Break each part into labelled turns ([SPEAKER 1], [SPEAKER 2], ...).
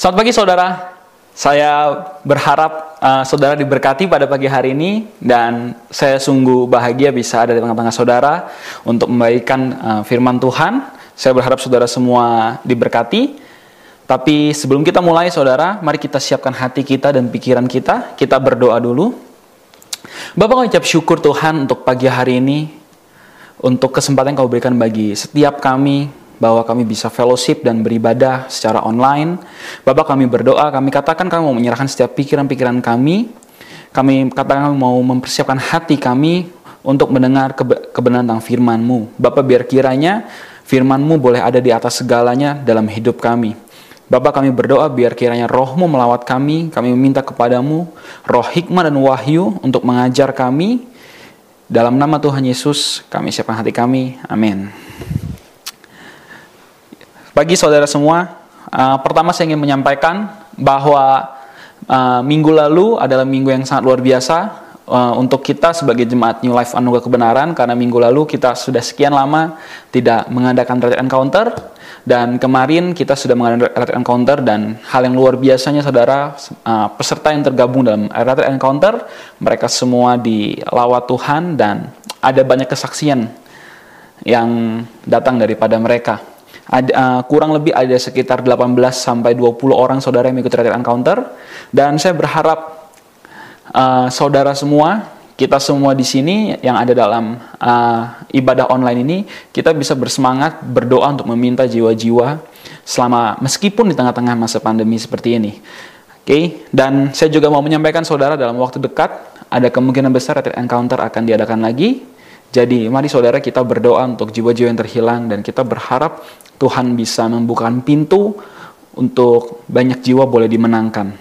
[SPEAKER 1] Selamat pagi saudara. Saya berharap uh, saudara diberkati pada pagi hari ini dan saya sungguh bahagia bisa ada di tengah-tengah saudara untuk membagikan uh, firman Tuhan. Saya berharap saudara semua diberkati. Tapi sebelum kita mulai saudara, mari kita siapkan hati kita dan pikiran kita. Kita berdoa dulu. Bapak mengucap syukur Tuhan untuk pagi hari ini, untuk kesempatan yang kau berikan bagi setiap kami, bahwa kami bisa fellowship dan beribadah secara online. Bapak kami berdoa, kami katakan kami mau menyerahkan setiap pikiran-pikiran kami. Kami katakan kami mau mempersiapkan hati kami untuk mendengar kebenaran tentang firman-Mu. Bapak biar kiranya firman-Mu boleh ada di atas segalanya dalam hidup kami. Bapak kami berdoa biar kiranya rohmu melawat kami, kami meminta kepadamu roh hikmah dan wahyu untuk mengajar kami. Dalam nama Tuhan Yesus kami siapkan hati kami. Amin. Bagi saudara semua, uh, pertama saya ingin menyampaikan bahwa uh, minggu lalu adalah minggu yang sangat luar biasa uh, untuk kita sebagai jemaat New Life Anugerah Kebenaran karena minggu lalu kita sudah sekian lama tidak mengadakan retreat encounter dan kemarin kita sudah mengadakan retreat encounter dan hal yang luar biasanya saudara uh, peserta yang tergabung dalam retreat encounter mereka semua dilawat Tuhan dan ada banyak kesaksian yang datang daripada mereka ada, uh, kurang lebih ada sekitar 18 sampai 20 orang saudara yang mengikuti retreat encounter dan saya berharap uh, saudara semua kita semua di sini yang ada dalam uh, ibadah online ini kita bisa bersemangat berdoa untuk meminta jiwa-jiwa selama meskipun di tengah-tengah masa pandemi seperti ini. Oke, okay? dan saya juga mau menyampaikan saudara dalam waktu dekat ada kemungkinan besar retreat encounter akan diadakan lagi. Jadi mari saudara kita berdoa untuk jiwa-jiwa yang terhilang dan kita berharap Tuhan bisa membukakan pintu untuk banyak jiwa boleh dimenangkan.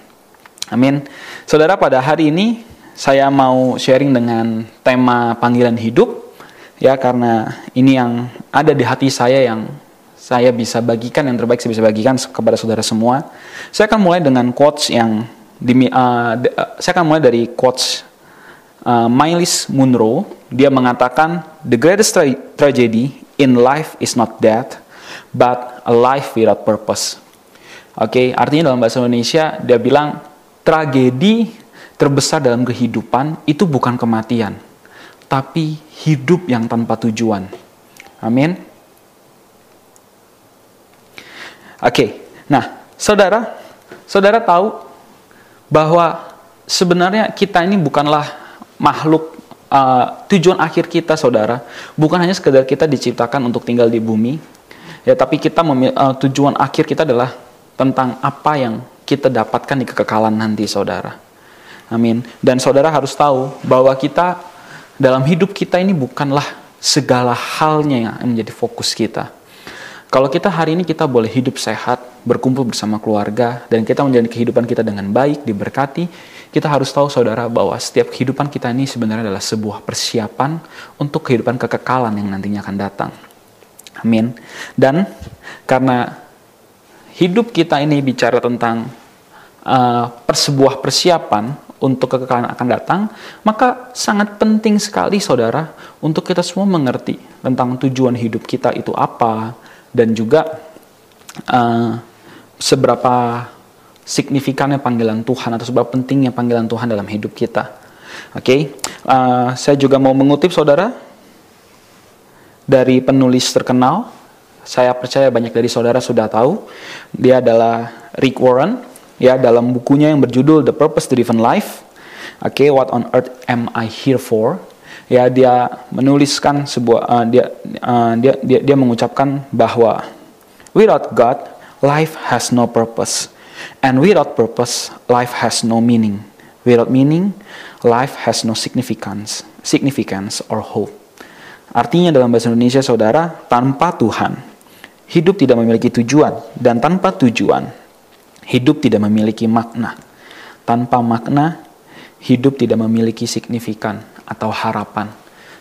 [SPEAKER 1] Amin. Saudara, pada hari ini saya mau sharing dengan tema panggilan hidup ya karena ini yang ada di hati saya yang saya bisa bagikan yang terbaik saya bisa bagikan kepada saudara semua. Saya akan mulai dengan quotes yang di, uh, de, uh, saya akan mulai dari quotes uh, Miles Munro. Dia mengatakan the greatest tra tragedy in life is not death but a life without purpose. Oke, okay, artinya dalam bahasa Indonesia dia bilang tragedi terbesar dalam kehidupan itu bukan kematian, tapi hidup yang tanpa tujuan. Amin. Oke, okay. nah saudara, saudara tahu bahwa sebenarnya kita ini bukanlah makhluk uh, tujuan akhir kita, saudara, bukan hanya sekedar kita diciptakan untuk tinggal di bumi, Ya, tapi kita uh, tujuan akhir kita adalah tentang apa yang kita dapatkan di kekekalan nanti, saudara. Amin. Dan saudara harus tahu bahwa kita dalam hidup kita ini bukanlah segala halnya yang menjadi fokus kita. Kalau kita hari ini kita boleh hidup sehat, berkumpul bersama keluarga, dan kita menjalani kehidupan kita dengan baik, diberkati, kita harus tahu saudara bahwa setiap kehidupan kita ini sebenarnya adalah sebuah persiapan untuk kehidupan kekekalan yang nantinya akan datang. Amin. Dan karena hidup kita ini bicara tentang uh, persebuah persiapan untuk kekekalan akan datang, maka sangat penting sekali saudara untuk kita semua mengerti tentang tujuan hidup kita itu apa dan juga uh, seberapa signifikannya panggilan Tuhan atau seberapa pentingnya panggilan Tuhan dalam hidup kita. Oke, okay? uh, saya juga mau mengutip saudara dari penulis terkenal. Saya percaya banyak dari saudara sudah tahu. Dia adalah Rick Warren. Ya, dalam bukunya yang berjudul The Purpose Driven Life. Oke, okay, What on Earth Am I Here For? Ya, dia menuliskan sebuah uh, dia, uh, dia dia dia mengucapkan bahwa without God, life has no purpose. And without purpose, life has no meaning. Without meaning, life has no significance, significance or hope. Artinya dalam bahasa Indonesia saudara, tanpa Tuhan, hidup tidak memiliki tujuan. Dan tanpa tujuan, hidup tidak memiliki makna. Tanpa makna, hidup tidak memiliki signifikan atau harapan.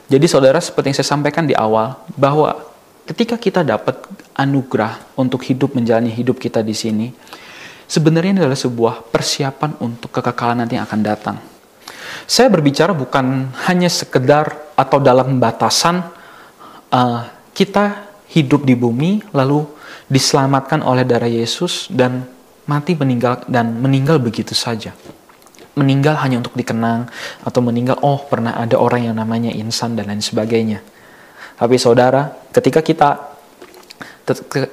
[SPEAKER 1] Jadi saudara seperti yang saya sampaikan di awal, bahwa ketika kita dapat anugerah untuk hidup menjalani hidup kita di sini, sebenarnya adalah sebuah persiapan untuk kekekalan nanti yang akan datang. Saya berbicara bukan hanya sekedar atau dalam batasan uh, kita hidup di bumi lalu diselamatkan oleh darah Yesus dan mati meninggal dan meninggal begitu saja. Meninggal hanya untuk dikenang atau meninggal oh pernah ada orang yang namanya insan dan lain sebagainya. Tapi saudara, ketika kita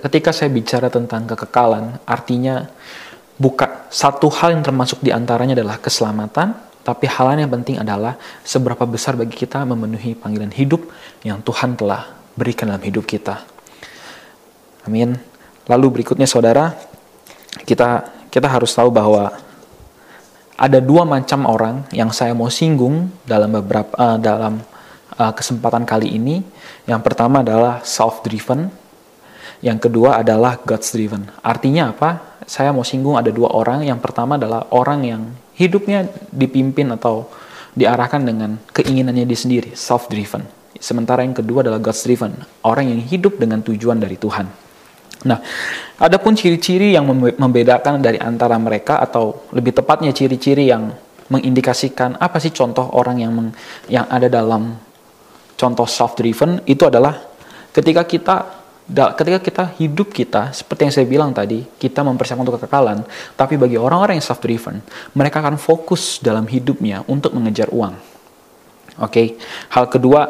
[SPEAKER 1] ketika saya bicara tentang kekekalan, artinya bukan satu hal yang termasuk di antaranya adalah keselamatan, tapi hal yang penting adalah seberapa besar bagi kita memenuhi panggilan hidup yang Tuhan telah berikan dalam hidup kita. Amin. Lalu berikutnya saudara, kita kita harus tahu bahwa ada dua macam orang yang saya mau singgung dalam beberapa uh, dalam uh, kesempatan kali ini. Yang pertama adalah self driven, yang kedua adalah God's driven. Artinya apa? Saya mau singgung ada dua orang. Yang pertama adalah orang yang hidupnya dipimpin atau diarahkan dengan keinginannya dia sendiri, self driven. Sementara yang kedua adalah God's driven, orang yang hidup dengan tujuan dari Tuhan. Nah, adapun ciri-ciri yang membedakan dari antara mereka atau lebih tepatnya ciri-ciri yang mengindikasikan apa sih contoh orang yang yang ada dalam contoh self driven itu adalah ketika kita ketika kita hidup kita seperti yang saya bilang tadi kita mempersiapkan untuk kekekalan tapi bagi orang-orang yang self driven mereka akan fokus dalam hidupnya untuk mengejar uang oke okay? hal kedua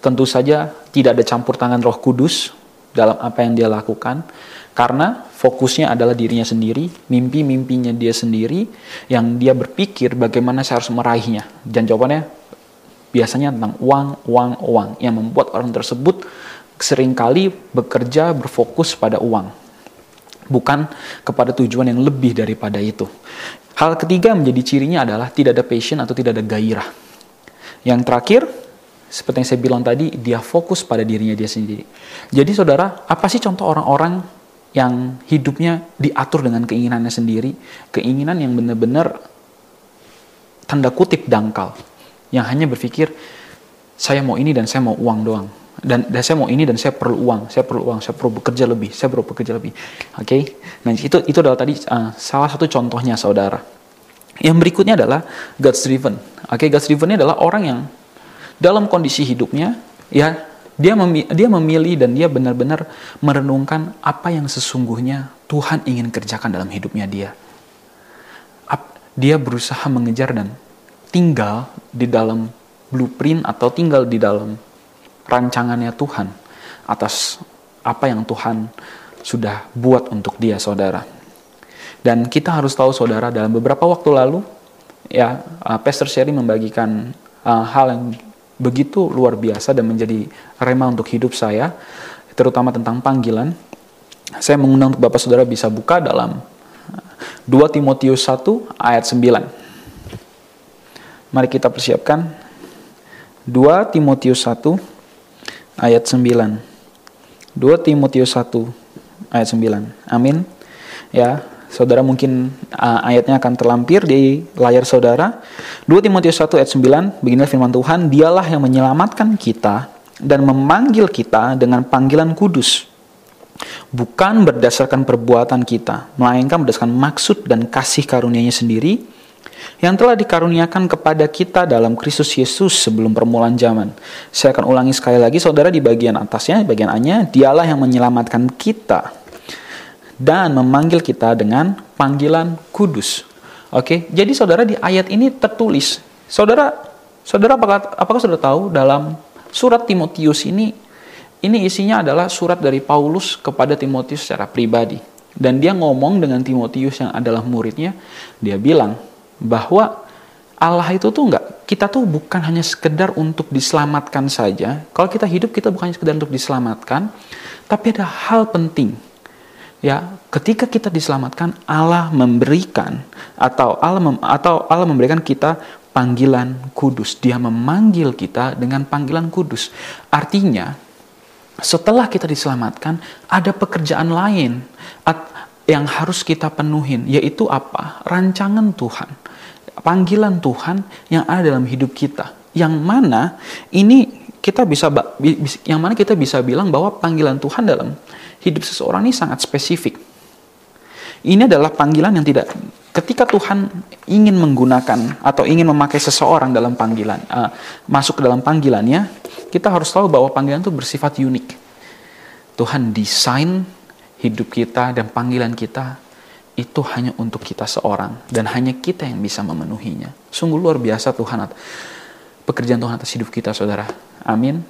[SPEAKER 1] tentu saja tidak ada campur tangan Roh Kudus dalam apa yang dia lakukan karena fokusnya adalah dirinya sendiri, mimpi-mimpinya dia sendiri yang dia berpikir bagaimana saya harus meraihnya. Dan jawabannya biasanya tentang uang, uang, uang yang membuat orang tersebut sering kali bekerja berfokus pada uang, bukan kepada tujuan yang lebih daripada itu. Hal ketiga menjadi cirinya adalah tidak ada passion atau tidak ada gairah. Yang terakhir, seperti yang saya bilang tadi, dia fokus pada dirinya dia sendiri. Jadi saudara, apa sih contoh orang-orang yang hidupnya diatur dengan keinginannya sendiri, keinginan yang benar-benar tanda kutip dangkal, yang hanya berpikir saya mau ini dan saya mau uang doang dan, dan saya mau ini dan saya perlu uang, saya perlu uang, saya perlu bekerja lebih, saya perlu bekerja lebih. Oke, okay? nah itu itu adalah tadi uh, salah satu contohnya saudara. Yang berikutnya adalah God's driven. Oke, okay? God's driven ini adalah orang yang dalam kondisi hidupnya ya dia memilih, dia memilih dan dia benar-benar merenungkan apa yang sesungguhnya Tuhan ingin kerjakan dalam hidupnya dia. Dia berusaha mengejar dan tinggal di dalam blueprint atau tinggal di dalam rancangannya Tuhan atas apa yang Tuhan sudah buat untuk dia saudara. Dan kita harus tahu saudara dalam beberapa waktu lalu ya uh, Pastor Sherry membagikan uh, hal yang begitu luar biasa dan menjadi rema untuk hidup saya terutama tentang panggilan. Saya mengundang untuk Bapak Saudara bisa buka dalam 2 uh, Timotius 1 ayat 9. Mari kita persiapkan 2 Timotius 1 ayat 9. 2 Timotius 1 ayat 9. Amin. Ya, saudara mungkin uh, ayatnya akan terlampir di layar saudara. 2 Timotius 1 ayat 9, beginilah firman Tuhan, dialah yang menyelamatkan kita dan memanggil kita dengan panggilan kudus. Bukan berdasarkan perbuatan kita, melainkan berdasarkan maksud dan kasih karunia-Nya sendiri yang telah dikaruniakan kepada kita dalam Kristus Yesus sebelum permulaan zaman. Saya akan ulangi sekali lagi saudara di bagian atasnya, bagian A-nya, dialah yang menyelamatkan kita dan memanggil kita dengan panggilan kudus. Oke, jadi saudara di ayat ini tertulis, saudara, saudara apakah, apakah sudah tahu dalam surat Timotius ini, ini isinya adalah surat dari Paulus kepada Timotius secara pribadi. Dan dia ngomong dengan Timotius yang adalah muridnya, dia bilang, bahwa Allah itu tuh enggak, kita tuh bukan hanya sekedar untuk diselamatkan saja. Kalau kita hidup kita bukan hanya sekedar untuk diselamatkan, tapi ada hal penting. Ya, ketika kita diselamatkan, Allah memberikan atau Allah mem, atau Allah memberikan kita panggilan kudus. Dia memanggil kita dengan panggilan kudus. Artinya, setelah kita diselamatkan, ada pekerjaan lain yang harus kita penuhin, yaitu apa? Rancangan Tuhan panggilan Tuhan yang ada dalam hidup kita. Yang mana ini kita bisa yang mana kita bisa bilang bahwa panggilan Tuhan dalam hidup seseorang ini sangat spesifik. Ini adalah panggilan yang tidak ketika Tuhan ingin menggunakan atau ingin memakai seseorang dalam panggilan uh, masuk ke dalam panggilannya, kita harus tahu bahwa panggilan itu bersifat unik. Tuhan desain hidup kita dan panggilan kita itu hanya untuk kita seorang dan hanya kita yang bisa memenuhinya. Sungguh luar biasa Tuhan pekerjaan Tuhan atas hidup kita saudara. Amin.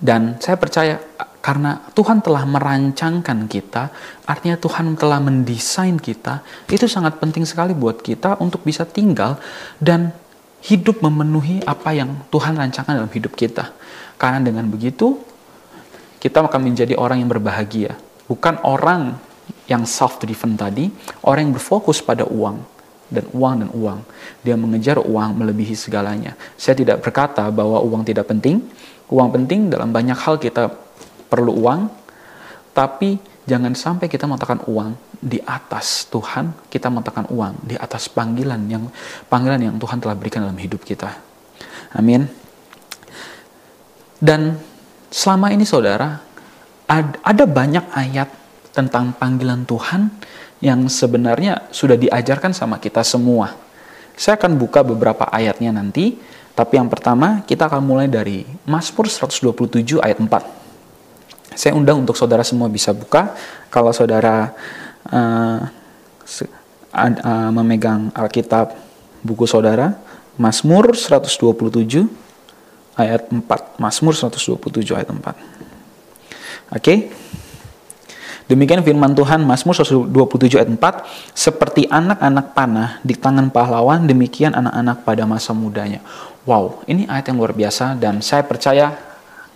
[SPEAKER 1] Dan saya percaya karena Tuhan telah merancangkan kita, artinya Tuhan telah mendesain kita, itu sangat penting sekali buat kita untuk bisa tinggal dan hidup memenuhi apa yang Tuhan rancangkan dalam hidup kita. Karena dengan begitu, kita akan menjadi orang yang berbahagia. Bukan orang yang self-driven tadi, orang yang berfokus pada uang dan uang dan uang. Dia mengejar uang melebihi segalanya. Saya tidak berkata bahwa uang tidak penting. Uang penting dalam banyak hal kita perlu uang, tapi jangan sampai kita mengatakan uang di atas Tuhan, kita mengatakan uang di atas panggilan yang panggilan yang Tuhan telah berikan dalam hidup kita. Amin. Dan selama ini saudara, ada banyak ayat tentang panggilan Tuhan yang sebenarnya sudah diajarkan sama kita semua. Saya akan buka beberapa ayatnya nanti, tapi yang pertama kita akan mulai dari Mazmur 127 ayat 4. Saya undang untuk saudara semua bisa buka. Kalau saudara uh, uh, memegang Alkitab buku saudara, Mazmur 127 ayat 4. Mazmur 127 ayat 4. Oke. Okay? Demikian firman Tuhan Mazmur 127 ayat 4, seperti anak-anak panah di tangan pahlawan, demikian anak-anak pada masa mudanya. Wow, ini ayat yang luar biasa dan saya percaya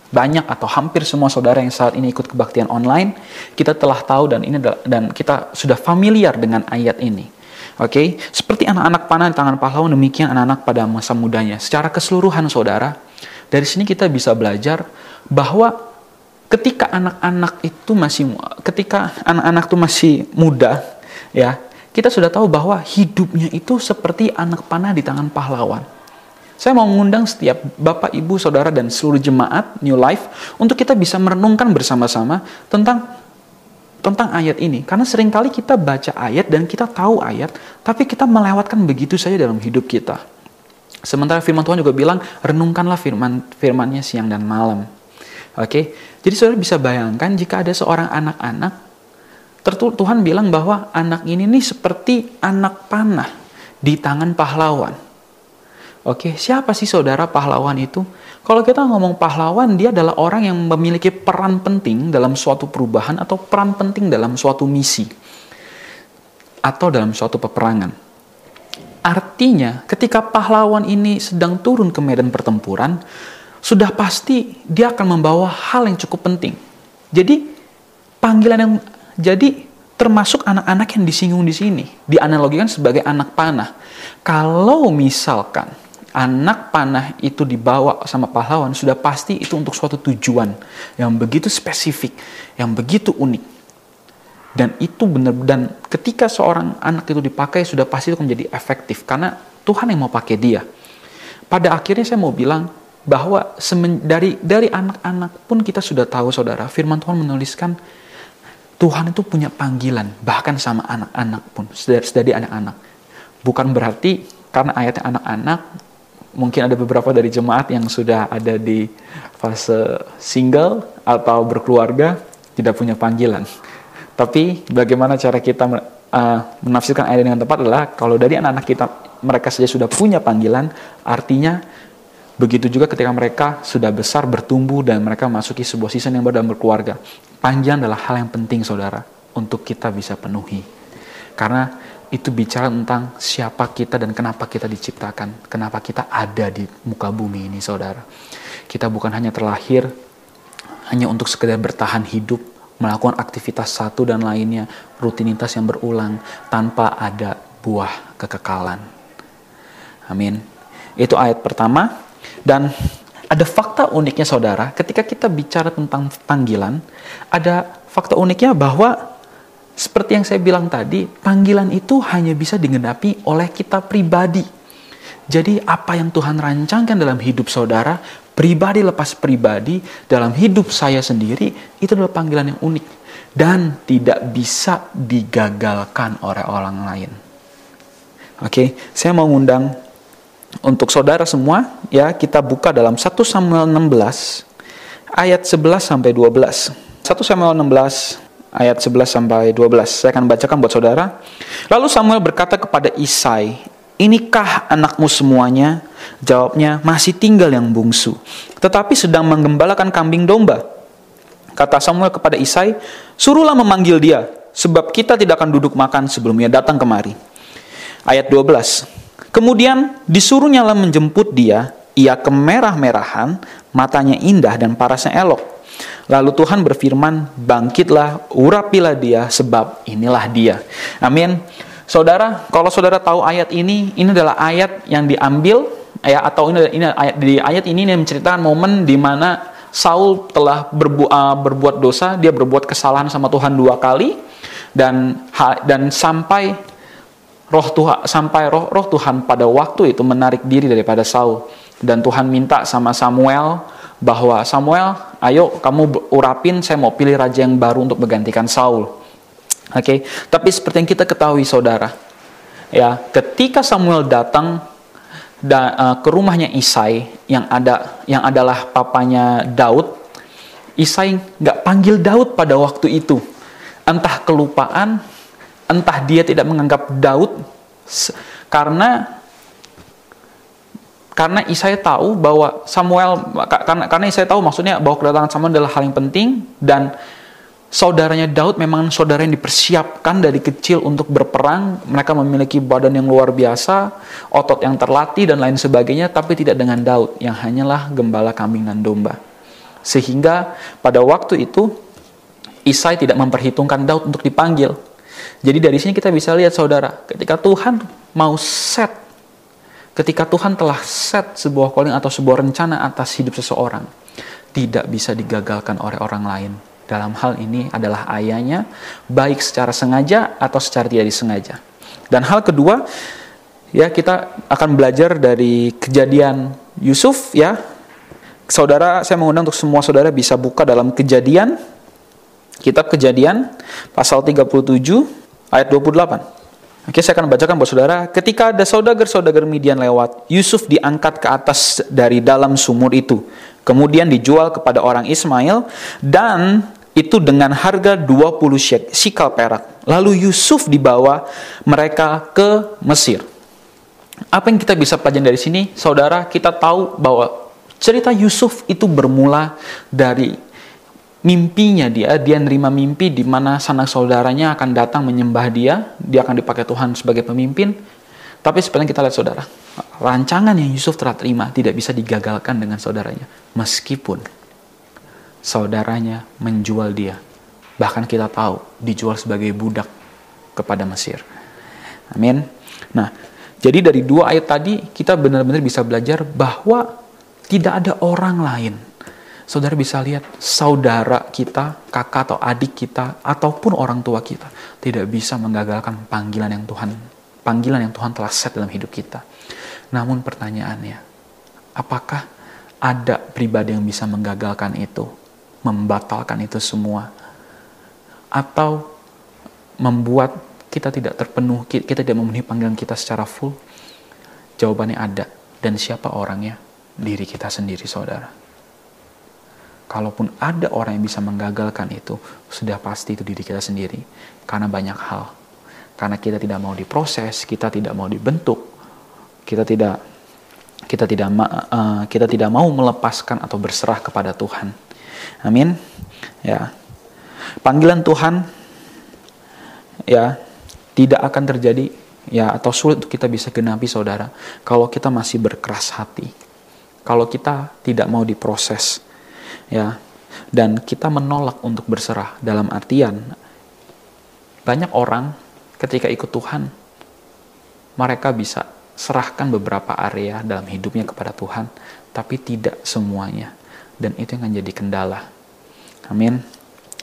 [SPEAKER 1] banyak atau hampir semua saudara yang saat ini ikut kebaktian online, kita telah tahu dan ini dan kita sudah familiar dengan ayat ini. Oke, okay? seperti anak-anak panah di tangan pahlawan demikian anak-anak pada masa mudanya. Secara keseluruhan saudara, dari sini kita bisa belajar bahwa ketika anak-anak itu masih ketika anak-anak itu masih muda, ya, kita sudah tahu bahwa hidupnya itu seperti anak panah di tangan pahlawan. Saya mau mengundang setiap Bapak, Ibu, Saudara, dan seluruh jemaat New Life untuk kita bisa merenungkan bersama-sama tentang tentang ayat ini. Karena sering kali kita baca ayat dan kita tahu ayat, tapi kita melewatkan begitu saja dalam hidup kita. Sementara firman Tuhan juga bilang, renungkanlah firman firmannya siang dan malam. Oke, jadi saudara bisa bayangkan jika ada seorang anak-anak, Tuhan bilang bahwa anak ini nih seperti anak panah di tangan pahlawan. Oke, siapa sih saudara pahlawan itu? Kalau kita ngomong pahlawan, dia adalah orang yang memiliki peran penting dalam suatu perubahan atau peran penting dalam suatu misi atau dalam suatu peperangan. Artinya, ketika pahlawan ini sedang turun ke medan pertempuran, sudah pasti dia akan membawa hal yang cukup penting. Jadi, panggilan yang jadi termasuk anak-anak yang disinggung di sini, dianalogikan sebagai anak panah. Kalau misalkan anak panah itu dibawa sama pahlawan sudah pasti itu untuk suatu tujuan yang begitu spesifik, yang begitu unik. Dan itu benar dan ketika seorang anak itu dipakai sudah pasti itu menjadi efektif karena Tuhan yang mau pakai dia. Pada akhirnya saya mau bilang bahwa semen, dari dari anak-anak pun kita sudah tahu saudara firman Tuhan menuliskan Tuhan itu punya panggilan bahkan sama anak-anak pun dari anak-anak bukan berarti karena ayatnya anak-anak mungkin ada beberapa dari jemaat yang sudah ada di fase single atau berkeluarga tidak punya panggilan. Tapi bagaimana cara kita uh, menafsirkan ayat dengan tepat adalah kalau dari anak-anak kita mereka saja sudah punya panggilan, artinya begitu juga ketika mereka sudah besar bertumbuh dan mereka masuki sebuah season yang baru dalam berkeluarga. Panggilan adalah hal yang penting saudara untuk kita bisa penuhi. Karena itu bicara tentang siapa kita dan kenapa kita diciptakan, kenapa kita ada di muka bumi ini, saudara. Kita bukan hanya terlahir hanya untuk sekedar bertahan hidup, melakukan aktivitas satu dan lainnya, rutinitas yang berulang tanpa ada buah kekekalan. Amin. Itu ayat pertama dan ada fakta uniknya saudara, ketika kita bicara tentang panggilan, ada fakta uniknya bahwa seperti yang saya bilang tadi, panggilan itu hanya bisa digenapi oleh kita pribadi. Jadi apa yang Tuhan rancangkan dalam hidup saudara, pribadi lepas pribadi, dalam hidup saya sendiri, itu adalah panggilan yang unik. Dan tidak bisa digagalkan oleh orang lain. Oke, saya mau ngundang untuk saudara semua, ya kita buka dalam 1 Samuel 16, ayat 11 sampai 12. 1 Samuel 16 ayat 11 sampai 12. Saya akan bacakan buat saudara. Lalu Samuel berkata kepada Isai, "Inikah anakmu semuanya?" Jawabnya, "Masih tinggal yang bungsu, tetapi sedang menggembalakan kambing domba." Kata Samuel kepada Isai, "Suruhlah memanggil dia, sebab kita tidak akan duduk makan sebelum ia datang kemari." Ayat 12. Kemudian disuruhnyalah menjemput dia, ia kemerah-merahan, matanya indah dan parasnya elok. Lalu Tuhan berfirman, bangkitlah, urapilah dia, sebab inilah dia. Amin. Saudara, kalau saudara tahu ayat ini, ini adalah ayat yang diambil, ya atau ini, ini ayat di ayat ini yang menceritakan momen di mana Saul telah berbu, uh, berbuat dosa, dia berbuat kesalahan sama Tuhan dua kali, dan dan sampai roh Tuhan sampai roh roh Tuhan pada waktu itu menarik diri daripada Saul dan Tuhan minta sama Samuel bahwa Samuel, ayo kamu urapin, saya mau pilih raja yang baru untuk menggantikan Saul. Oke, okay? tapi seperti yang kita ketahui saudara, ya ketika Samuel datang da, uh, ke rumahnya Isai yang ada yang adalah papanya Daud, Isai nggak panggil Daud pada waktu itu, entah kelupaan, entah dia tidak menganggap Daud karena karena Isai tahu bahwa Samuel karena karena Isai tahu maksudnya bahwa kedatangan Samuel adalah hal yang penting dan saudaranya Daud memang saudara yang dipersiapkan dari kecil untuk berperang. Mereka memiliki badan yang luar biasa otot yang terlatih dan lain sebagainya tapi tidak dengan Daud. Yang hanyalah gembala kambing dan domba. Sehingga pada waktu itu Isai tidak memperhitungkan Daud untuk dipanggil jadi dari sini kita bisa lihat saudara ketika Tuhan mau set Ketika Tuhan telah set sebuah calling atau sebuah rencana atas hidup seseorang, tidak bisa digagalkan oleh orang lain. Dalam hal ini adalah ayahnya, baik secara sengaja atau secara tidak disengaja. Dan hal kedua, ya kita akan belajar dari kejadian Yusuf ya. Saudara, saya mengundang untuk semua saudara bisa buka dalam kejadian, kitab kejadian, pasal 37, ayat 28. Oke, saya akan bacakan buat saudara. Ketika ada saudagar-saudagar Midian lewat, Yusuf diangkat ke atas dari dalam sumur itu. Kemudian dijual kepada orang Ismail dan itu dengan harga 20 sikal perak. Lalu Yusuf dibawa mereka ke Mesir. Apa yang kita bisa pelajari dari sini? Saudara, kita tahu bahwa cerita Yusuf itu bermula dari mimpinya dia, dia nerima mimpi di mana sanak saudaranya akan datang menyembah dia, dia akan dipakai Tuhan sebagai pemimpin. Tapi sebenarnya kita lihat saudara, rancangan yang Yusuf telah terima tidak bisa digagalkan dengan saudaranya. Meskipun saudaranya menjual dia. Bahkan kita tahu dijual sebagai budak kepada Mesir. Amin. Nah, jadi dari dua ayat tadi kita benar-benar bisa belajar bahwa tidak ada orang lain saudara bisa lihat saudara kita, kakak atau adik kita, ataupun orang tua kita tidak bisa menggagalkan panggilan yang Tuhan panggilan yang Tuhan telah set dalam hidup kita. Namun pertanyaannya, apakah ada pribadi yang bisa menggagalkan itu, membatalkan itu semua, atau membuat kita tidak terpenuh, kita tidak memenuhi panggilan kita secara full? Jawabannya ada. Dan siapa orangnya? Diri kita sendiri, saudara kalaupun ada orang yang bisa menggagalkan itu, sudah pasti itu diri kita sendiri. Karena banyak hal. Karena kita tidak mau diproses, kita tidak mau dibentuk, kita tidak kita tidak uh, kita tidak mau melepaskan atau berserah kepada Tuhan. Amin. Ya. Panggilan Tuhan ya tidak akan terjadi ya atau sulit untuk kita bisa genapi saudara kalau kita masih berkeras hati. Kalau kita tidak mau diproses, ya. Dan kita menolak untuk berserah dalam artian banyak orang ketika ikut Tuhan mereka bisa serahkan beberapa area dalam hidupnya kepada Tuhan tapi tidak semuanya. Dan itu yang menjadi kendala. Amin.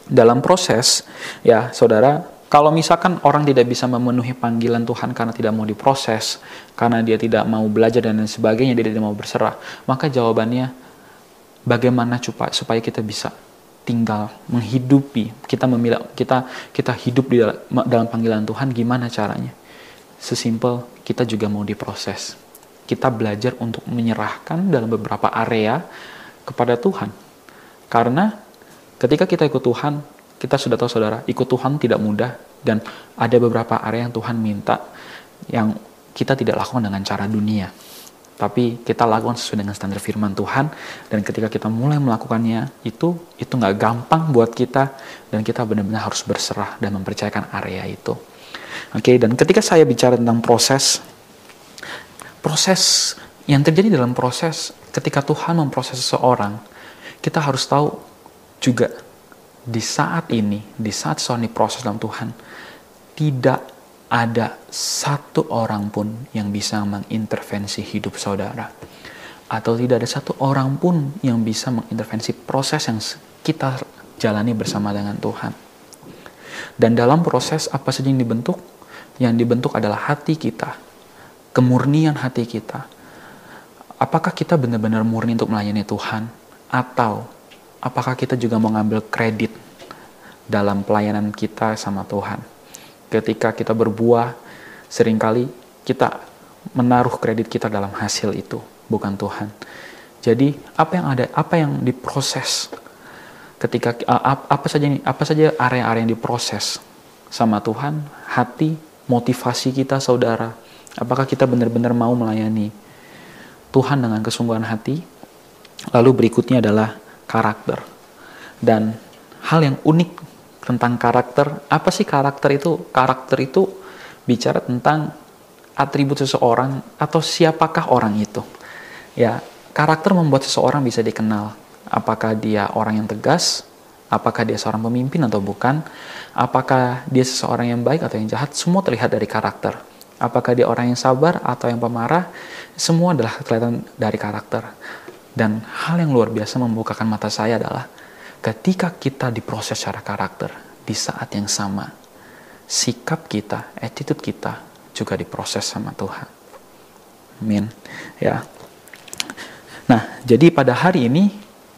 [SPEAKER 1] Dalam proses ya saudara kalau misalkan orang tidak bisa memenuhi panggilan Tuhan karena tidak mau diproses, karena dia tidak mau belajar dan lain sebagainya, dia tidak mau berserah, maka jawabannya bagaimana supaya kita bisa tinggal menghidupi kita memilih kita kita hidup di dalam panggilan Tuhan gimana caranya? Sesimpel kita juga mau diproses. Kita belajar untuk menyerahkan dalam beberapa area kepada Tuhan. Karena ketika kita ikut Tuhan kita sudah tahu saudara, ikut Tuhan tidak mudah dan ada beberapa area yang Tuhan minta yang kita tidak lakukan dengan cara dunia. Tapi kita lakukan sesuai dengan standar firman Tuhan dan ketika kita mulai melakukannya itu itu nggak gampang buat kita dan kita benar-benar harus berserah dan mempercayakan area itu. Oke, okay, dan ketika saya bicara tentang proses proses yang terjadi dalam proses ketika Tuhan memproses seseorang, kita harus tahu juga di saat ini, di saat seseorang diproses dalam Tuhan, tidak ada satu orang pun yang bisa mengintervensi hidup saudara. Atau tidak ada satu orang pun yang bisa mengintervensi proses yang kita jalani bersama dengan Tuhan. Dan dalam proses apa saja yang dibentuk? Yang dibentuk adalah hati kita, kemurnian hati kita. Apakah kita benar-benar murni untuk melayani Tuhan? Atau apakah kita juga mau ngambil kredit dalam pelayanan kita sama Tuhan? Ketika kita berbuah, sering kali kita menaruh kredit kita dalam hasil itu, bukan Tuhan. Jadi apa yang ada, apa yang diproses ketika apa saja ini, apa saja area-area yang diproses sama Tuhan, hati, motivasi kita, saudara. Apakah kita benar-benar mau melayani Tuhan dengan kesungguhan hati? Lalu berikutnya adalah karakter. Dan hal yang unik tentang karakter, apa sih karakter itu? Karakter itu bicara tentang atribut seseorang atau siapakah orang itu. Ya, karakter membuat seseorang bisa dikenal. Apakah dia orang yang tegas, apakah dia seorang pemimpin atau bukan, apakah dia seseorang yang baik atau yang jahat, semua terlihat dari karakter. Apakah dia orang yang sabar atau yang pemarah, semua adalah kelihatan dari karakter. Dan hal yang luar biasa membukakan mata saya adalah ketika kita diproses secara karakter di saat yang sama, sikap kita, attitude kita juga diproses sama Tuhan. Amin. Ya. Nah, jadi pada hari ini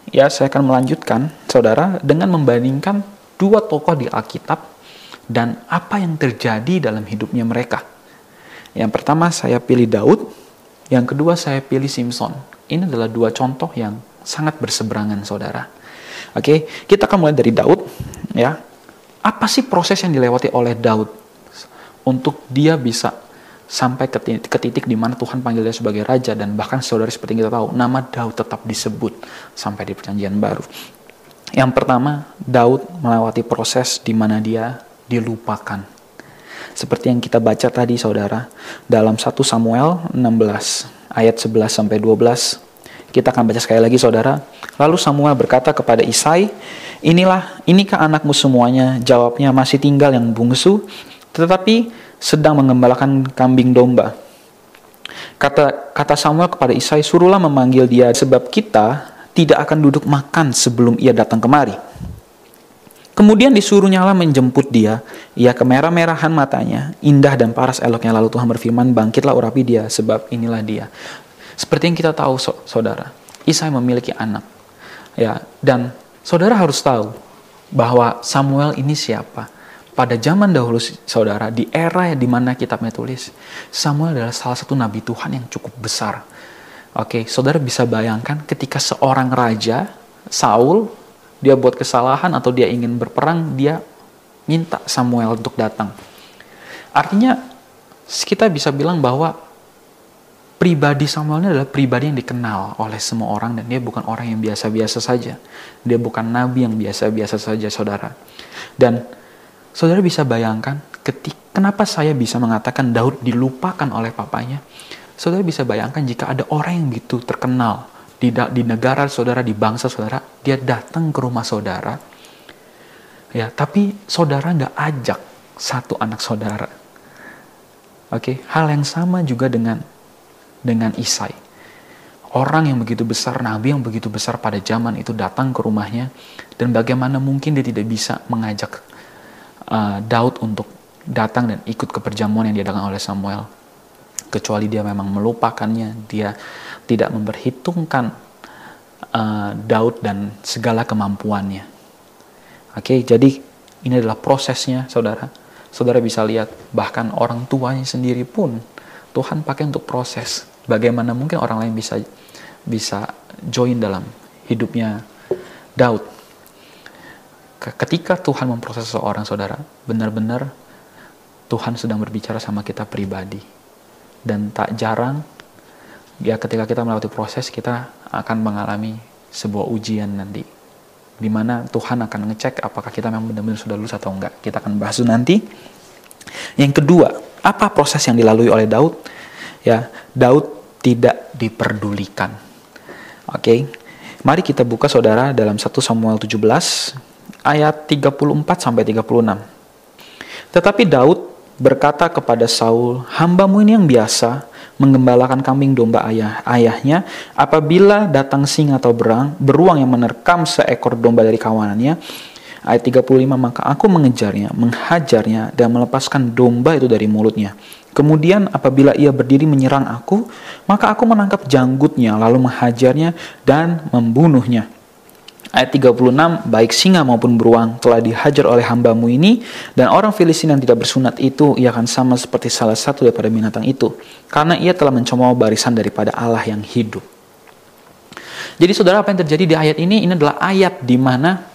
[SPEAKER 1] ya saya akan melanjutkan saudara dengan membandingkan dua tokoh di Alkitab dan apa yang terjadi dalam hidupnya mereka. Yang pertama saya pilih Daud, yang kedua saya pilih Simpson. Ini adalah dua contoh yang sangat berseberangan, saudara. Oke, kita akan mulai dari Daud. Ya, apa sih proses yang dilewati oleh Daud untuk dia bisa sampai ke titik, ke titik di mana Tuhan panggil dia sebagai raja dan bahkan saudara seperti kita tahu nama Daud tetap disebut sampai di perjanjian baru. Yang pertama, Daud melewati proses di mana dia dilupakan. Seperti yang kita baca tadi saudara dalam 1 Samuel 16 ayat 11 sampai 12. Kita akan baca sekali lagi saudara. Lalu Samuel berkata kepada Isai, "Inilah, inikah anakmu semuanya?" Jawabnya, "Masih tinggal yang bungsu, tetapi sedang mengembalakan kambing domba." Kata kata Samuel kepada Isai, "Suruhlah memanggil dia sebab kita tidak akan duduk makan sebelum ia datang kemari." Kemudian disuruh nyala menjemput dia. Ia kemerah-merahan matanya, indah dan paras eloknya. Lalu Tuhan berfirman, bangkitlah urapi dia, sebab inilah dia. Seperti yang kita tahu, saudara, Isai memiliki anak. Ya, dan saudara harus tahu bahwa Samuel ini siapa. Pada zaman dahulu, saudara, di era di mana kitabnya tulis, Samuel adalah salah satu nabi Tuhan yang cukup besar. Oke, saudara bisa bayangkan ketika seorang raja, Saul, dia buat kesalahan atau dia ingin berperang, dia minta Samuel untuk datang. Artinya kita bisa bilang bahwa pribadi Samuel ini adalah pribadi yang dikenal oleh semua orang dan dia bukan orang yang biasa-biasa saja. Dia bukan nabi yang biasa-biasa saja, saudara. Dan saudara bisa bayangkan ketika kenapa saya bisa mengatakan Daud dilupakan oleh papanya. Saudara bisa bayangkan jika ada orang yang begitu terkenal, di, di negara saudara, di bangsa saudara, dia datang ke rumah saudara, ya, tapi saudara nggak ajak satu anak saudara. Oke, hal yang sama juga dengan dengan Isai. Orang yang begitu besar, nabi yang begitu besar pada zaman itu datang ke rumahnya, dan bagaimana mungkin dia tidak bisa mengajak uh, Daud untuk datang dan ikut ke perjamuan yang diadakan oleh Samuel, kecuali dia memang melupakannya, dia tidak memperhitungkan uh, Daud dan segala kemampuannya. Oke, jadi ini adalah prosesnya, saudara. Saudara bisa lihat, bahkan orang tuanya sendiri pun Tuhan pakai untuk proses. Bagaimana mungkin orang lain bisa bisa join dalam hidupnya Daud. ketika Tuhan memproses seseorang saudara, benar-benar Tuhan sedang berbicara sama kita pribadi. Dan tak jarang ya ketika kita melewati proses kita akan mengalami sebuah ujian nanti di mana Tuhan akan ngecek apakah kita memang benar-benar sudah lulus atau enggak. Kita akan bahas nanti. Yang kedua, apa proses yang dilalui oleh Daud? Ya, Daud tidak diperdulikan. Oke. Okay? Mari kita buka Saudara dalam 1 Samuel 17 ayat 34 sampai 36. Tetapi Daud berkata kepada Saul, "Hambamu ini yang biasa menggembalakan kambing domba ayah ayahnya apabila datang singa atau berang beruang yang menerkam seekor domba dari kawanannya ayat 35 maka aku mengejarnya menghajarnya dan melepaskan domba itu dari mulutnya. Kemudian apabila ia berdiri menyerang aku maka aku menangkap janggutnya lalu menghajarnya dan membunuhnya. Ayat 36, baik singa maupun beruang telah dihajar oleh hambamu ini, dan orang Filistin yang tidak bersunat itu, ia akan sama seperti salah satu daripada binatang itu, karena ia telah mencemooh barisan daripada Allah yang hidup. Jadi saudara apa yang terjadi di ayat ini, ini adalah ayat di mana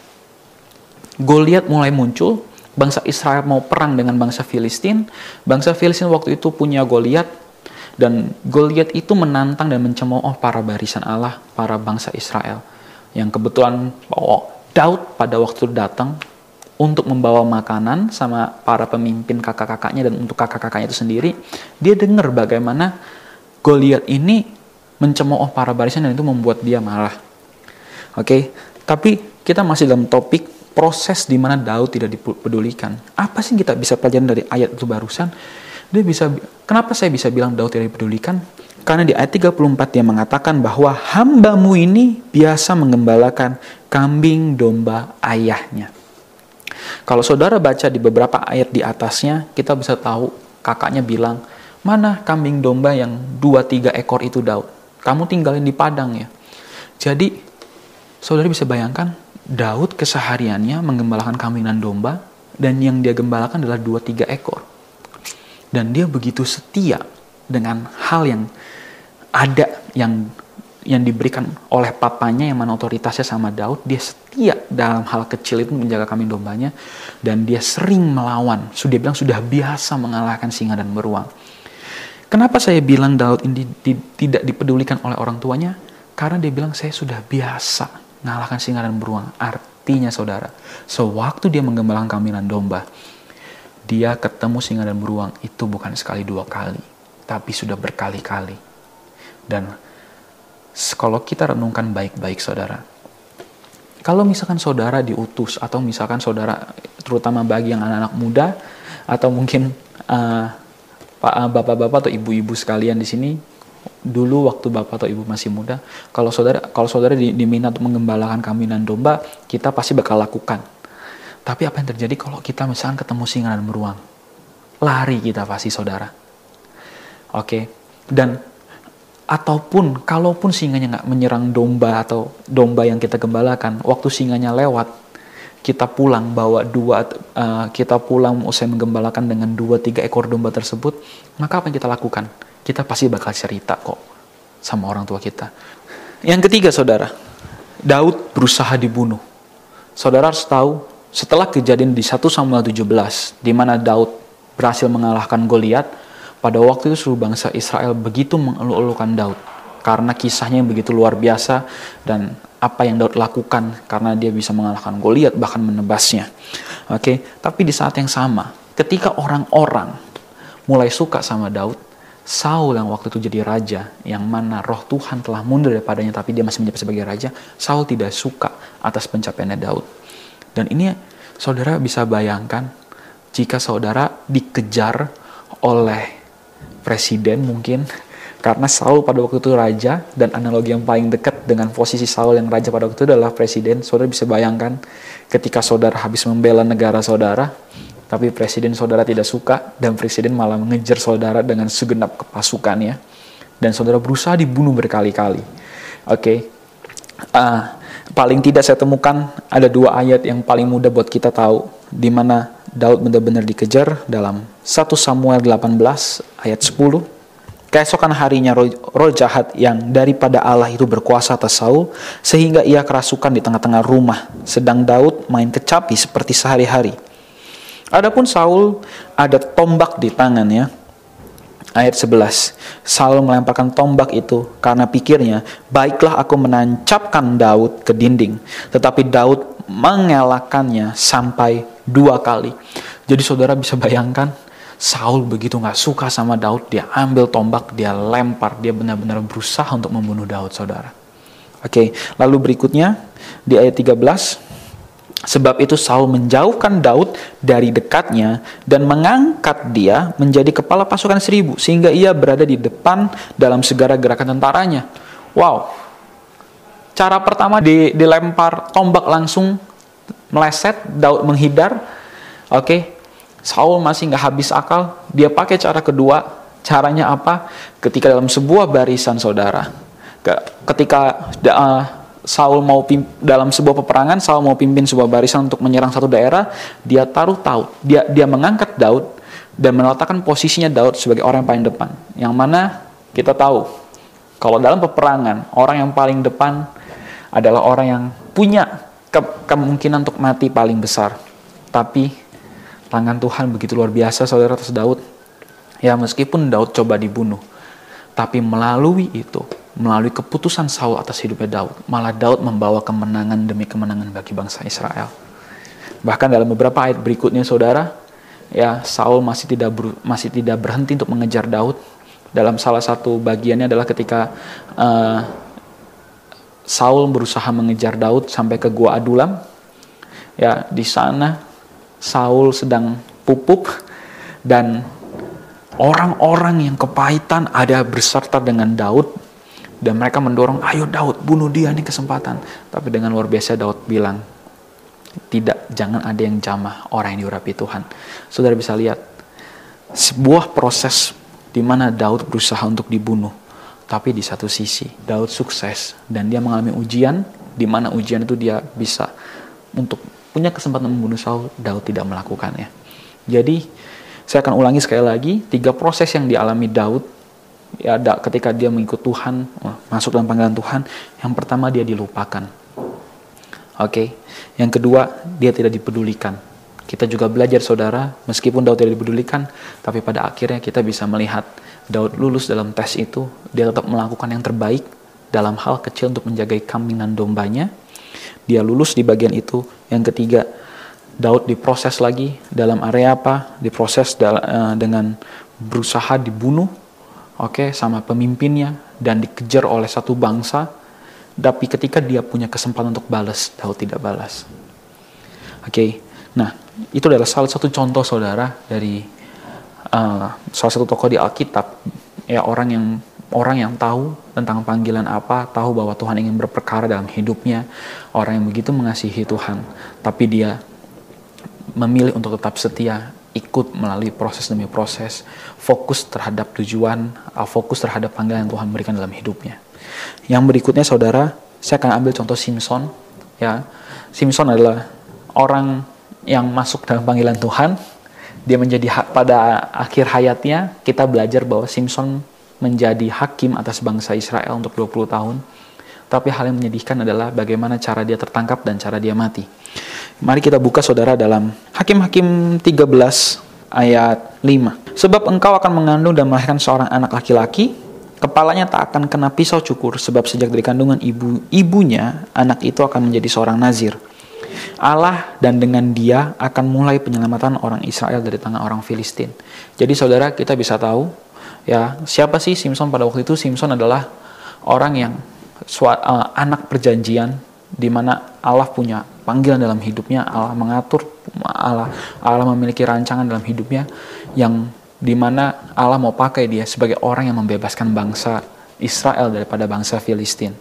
[SPEAKER 1] Goliat mulai muncul, bangsa Israel mau perang dengan bangsa Filistin, bangsa Filistin waktu itu punya Goliat, dan Goliat itu menantang dan mencemooh para barisan Allah, para bangsa Israel yang kebetulan oh, Daud pada waktu datang untuk membawa makanan sama para pemimpin kakak-kakaknya dan untuk kakak-kakaknya itu sendiri, dia dengar bagaimana Goliat ini mencemooh para barisan dan itu membuat dia marah. Oke, okay? tapi kita masih dalam topik proses di mana Daud tidak dipedulikan. Apa sih kita bisa pelajari dari ayat itu barusan? Dia bisa kenapa saya bisa bilang Daud tidak dipedulikan? Karena di ayat 34 dia mengatakan bahwa hambamu ini biasa mengembalakan kambing domba ayahnya. Kalau saudara baca di beberapa ayat di atasnya, kita bisa tahu kakaknya bilang, mana kambing domba yang dua tiga ekor itu Daud? Kamu tinggalin di padang ya. Jadi, saudara bisa bayangkan, Daud kesehariannya menggembalakan kambing dan domba, dan yang dia gembalakan adalah dua tiga ekor. Dan dia begitu setia dengan hal yang ada yang yang diberikan oleh papanya yang mana otoritasnya sama Daud, dia setia dalam hal kecil itu menjaga kambing dombanya dan dia sering melawan. Sudah bilang sudah biasa mengalahkan singa dan beruang. Kenapa saya bilang Daud ini tidak dipedulikan oleh orang tuanya? Karena dia bilang saya sudah biasa mengalahkan singa dan beruang. Artinya saudara, sewaktu dia menggembalakan kambing dan domba, dia ketemu singa dan beruang itu bukan sekali dua kali, tapi sudah berkali-kali dan kalau kita renungkan baik-baik saudara, kalau misalkan saudara diutus atau misalkan saudara terutama bagi yang anak-anak muda atau mungkin uh, bapak-bapak atau ibu-ibu sekalian di sini dulu waktu bapak atau ibu masih muda kalau saudara kalau saudara diminta untuk mengembalakan kambing dan domba kita pasti bakal lakukan. Tapi apa yang terjadi kalau kita misalkan ketemu singa dan beruang? Lari kita pasti saudara. Oke? Dan ataupun kalaupun singanya nggak menyerang domba atau domba yang kita gembalakan, waktu singanya lewat, kita pulang bawa dua, uh, kita pulang usai menggembalakan dengan dua tiga ekor domba tersebut, maka apa yang kita lakukan? Kita pasti bakal cerita kok sama orang tua kita. Yang ketiga, saudara, Daud berusaha dibunuh. Saudara harus tahu, setelah kejadian di 1 Samuel 17, di mana Daud berhasil mengalahkan Goliat, pada waktu itu seluruh bangsa Israel begitu mengeluh-elukan Daud karena kisahnya yang begitu luar biasa dan apa yang Daud lakukan karena dia bisa mengalahkan Goliat bahkan menebasnya. Oke, tapi di saat yang sama, ketika orang-orang mulai suka sama Daud, Saul yang waktu itu jadi raja, yang mana roh Tuhan telah mundur daripadanya tapi dia masih menjabat sebagai raja, Saul tidak suka atas pencapaiannya Daud. Dan ini saudara bisa bayangkan jika saudara dikejar oleh presiden mungkin karena Saul pada waktu itu raja dan analogi yang paling dekat dengan posisi Saul yang raja pada waktu itu adalah presiden. Saudara bisa bayangkan ketika saudara habis membela negara saudara, tapi presiden saudara tidak suka dan presiden malah mengejar saudara dengan segenap kepasukannya dan saudara berusaha dibunuh berkali-kali. Oke, okay. uh, paling tidak saya temukan ada dua ayat yang paling mudah buat kita tahu di mana Daud benar-benar dikejar dalam 1 Samuel 18 ayat 10. Keesokan harinya roh, roh jahat yang daripada Allah itu berkuasa atas Saul sehingga ia kerasukan di tengah-tengah rumah sedang Daud main kecapi seperti sehari-hari. Adapun Saul ada tombak di tangannya. Ayat 11. Saul melemparkan tombak itu karena pikirnya, baiklah aku menancapkan Daud ke dinding. Tetapi Daud mengelakkannya sampai dua kali. Jadi saudara bisa bayangkan, Saul begitu nggak suka sama Daud, dia ambil tombak, dia lempar, dia benar-benar berusaha untuk membunuh Daud, saudara. Oke, lalu berikutnya di ayat 13, sebab itu Saul menjauhkan Daud dari dekatnya dan mengangkat dia menjadi kepala pasukan seribu, sehingga ia berada di depan dalam segala gerakan tentaranya. Wow, cara pertama di, dilempar tombak langsung meleset, Daud menghindar. Oke, Saul masih nggak habis akal, dia pakai cara kedua. Caranya apa? Ketika dalam sebuah barisan saudara, ketika uh, Saul mau pimp, dalam sebuah peperangan, Saul mau pimpin sebuah barisan untuk menyerang satu daerah, dia taruh Daud, dia dia mengangkat Daud dan meletakkan posisinya Daud sebagai orang yang paling depan. Yang mana kita tahu kalau dalam peperangan orang yang paling depan adalah orang yang punya ke kemungkinan untuk mati paling besar. Tapi Tangan Tuhan begitu luar biasa saudara atas Daud. Ya meskipun Daud coba dibunuh, tapi melalui itu, melalui keputusan Saul atas hidupnya Daud, malah Daud membawa kemenangan demi kemenangan bagi bangsa Israel. Bahkan dalam beberapa ayat berikutnya saudara, ya Saul masih tidak ber, masih tidak berhenti untuk mengejar Daud. Dalam salah satu bagiannya adalah ketika uh, Saul berusaha mengejar Daud sampai ke gua Adulam. Ya, di sana Saul sedang pupuk dan orang-orang yang kepahitan ada berserta dengan Daud dan mereka mendorong ayo Daud bunuh dia ini kesempatan tapi dengan luar biasa Daud bilang tidak jangan ada yang jamah orang yang diurapi Tuhan saudara bisa lihat sebuah proses di mana Daud berusaha untuk dibunuh tapi di satu sisi Daud sukses dan dia mengalami ujian di mana ujian itu dia bisa untuk punya kesempatan membunuh Saul, Daud tidak melakukannya. Jadi saya akan ulangi sekali lagi tiga proses yang dialami Daud ya ketika dia mengikut Tuhan, masuk dalam panggilan Tuhan. Yang pertama dia dilupakan. Oke. Okay. Yang kedua, dia tidak dipedulikan. Kita juga belajar saudara, meskipun Daud tidak dipedulikan, tapi pada akhirnya kita bisa melihat Daud lulus dalam tes itu, dia tetap melakukan yang terbaik dalam hal kecil untuk menjaga kambing dan dombanya, dia lulus di bagian itu. Yang ketiga, Daud diproses lagi dalam area apa? Diproses uh, dengan berusaha dibunuh, oke, okay, sama pemimpinnya dan dikejar oleh satu bangsa. Tapi ketika dia punya kesempatan untuk balas, Daud tidak balas. Oke, okay. nah itu adalah salah satu contoh saudara dari uh, salah satu tokoh di Alkitab, ya orang yang orang yang tahu tentang panggilan apa, tahu bahwa Tuhan ingin berperkara dalam hidupnya, orang yang begitu mengasihi Tuhan, tapi dia memilih untuk tetap setia, ikut melalui proses demi proses, fokus terhadap tujuan, uh, fokus terhadap panggilan yang Tuhan berikan dalam hidupnya. Yang berikutnya saudara, saya akan ambil contoh Simpson. Ya, Simpson adalah orang yang masuk dalam panggilan Tuhan. Dia menjadi pada akhir hayatnya kita belajar bahwa Simpson menjadi hakim atas bangsa Israel untuk 20 tahun. Tapi hal yang menyedihkan adalah bagaimana cara dia tertangkap dan cara dia mati. Mari kita buka saudara dalam Hakim-Hakim 13 ayat 5. Sebab engkau akan mengandung dan melahirkan seorang anak laki-laki, kepalanya tak akan kena pisau cukur, sebab sejak dari kandungan ibu ibunya, anak itu akan menjadi seorang nazir. Allah dan dengan dia akan mulai penyelamatan orang Israel dari tangan orang Filistin. Jadi saudara kita bisa tahu Ya, siapa sih Simpson pada waktu itu? Simpson adalah orang yang uh, anak perjanjian di mana Allah punya panggilan dalam hidupnya, Allah mengatur, Allah Allah memiliki rancangan dalam hidupnya yang di mana Allah mau pakai dia sebagai orang yang membebaskan bangsa Israel daripada bangsa Filistin.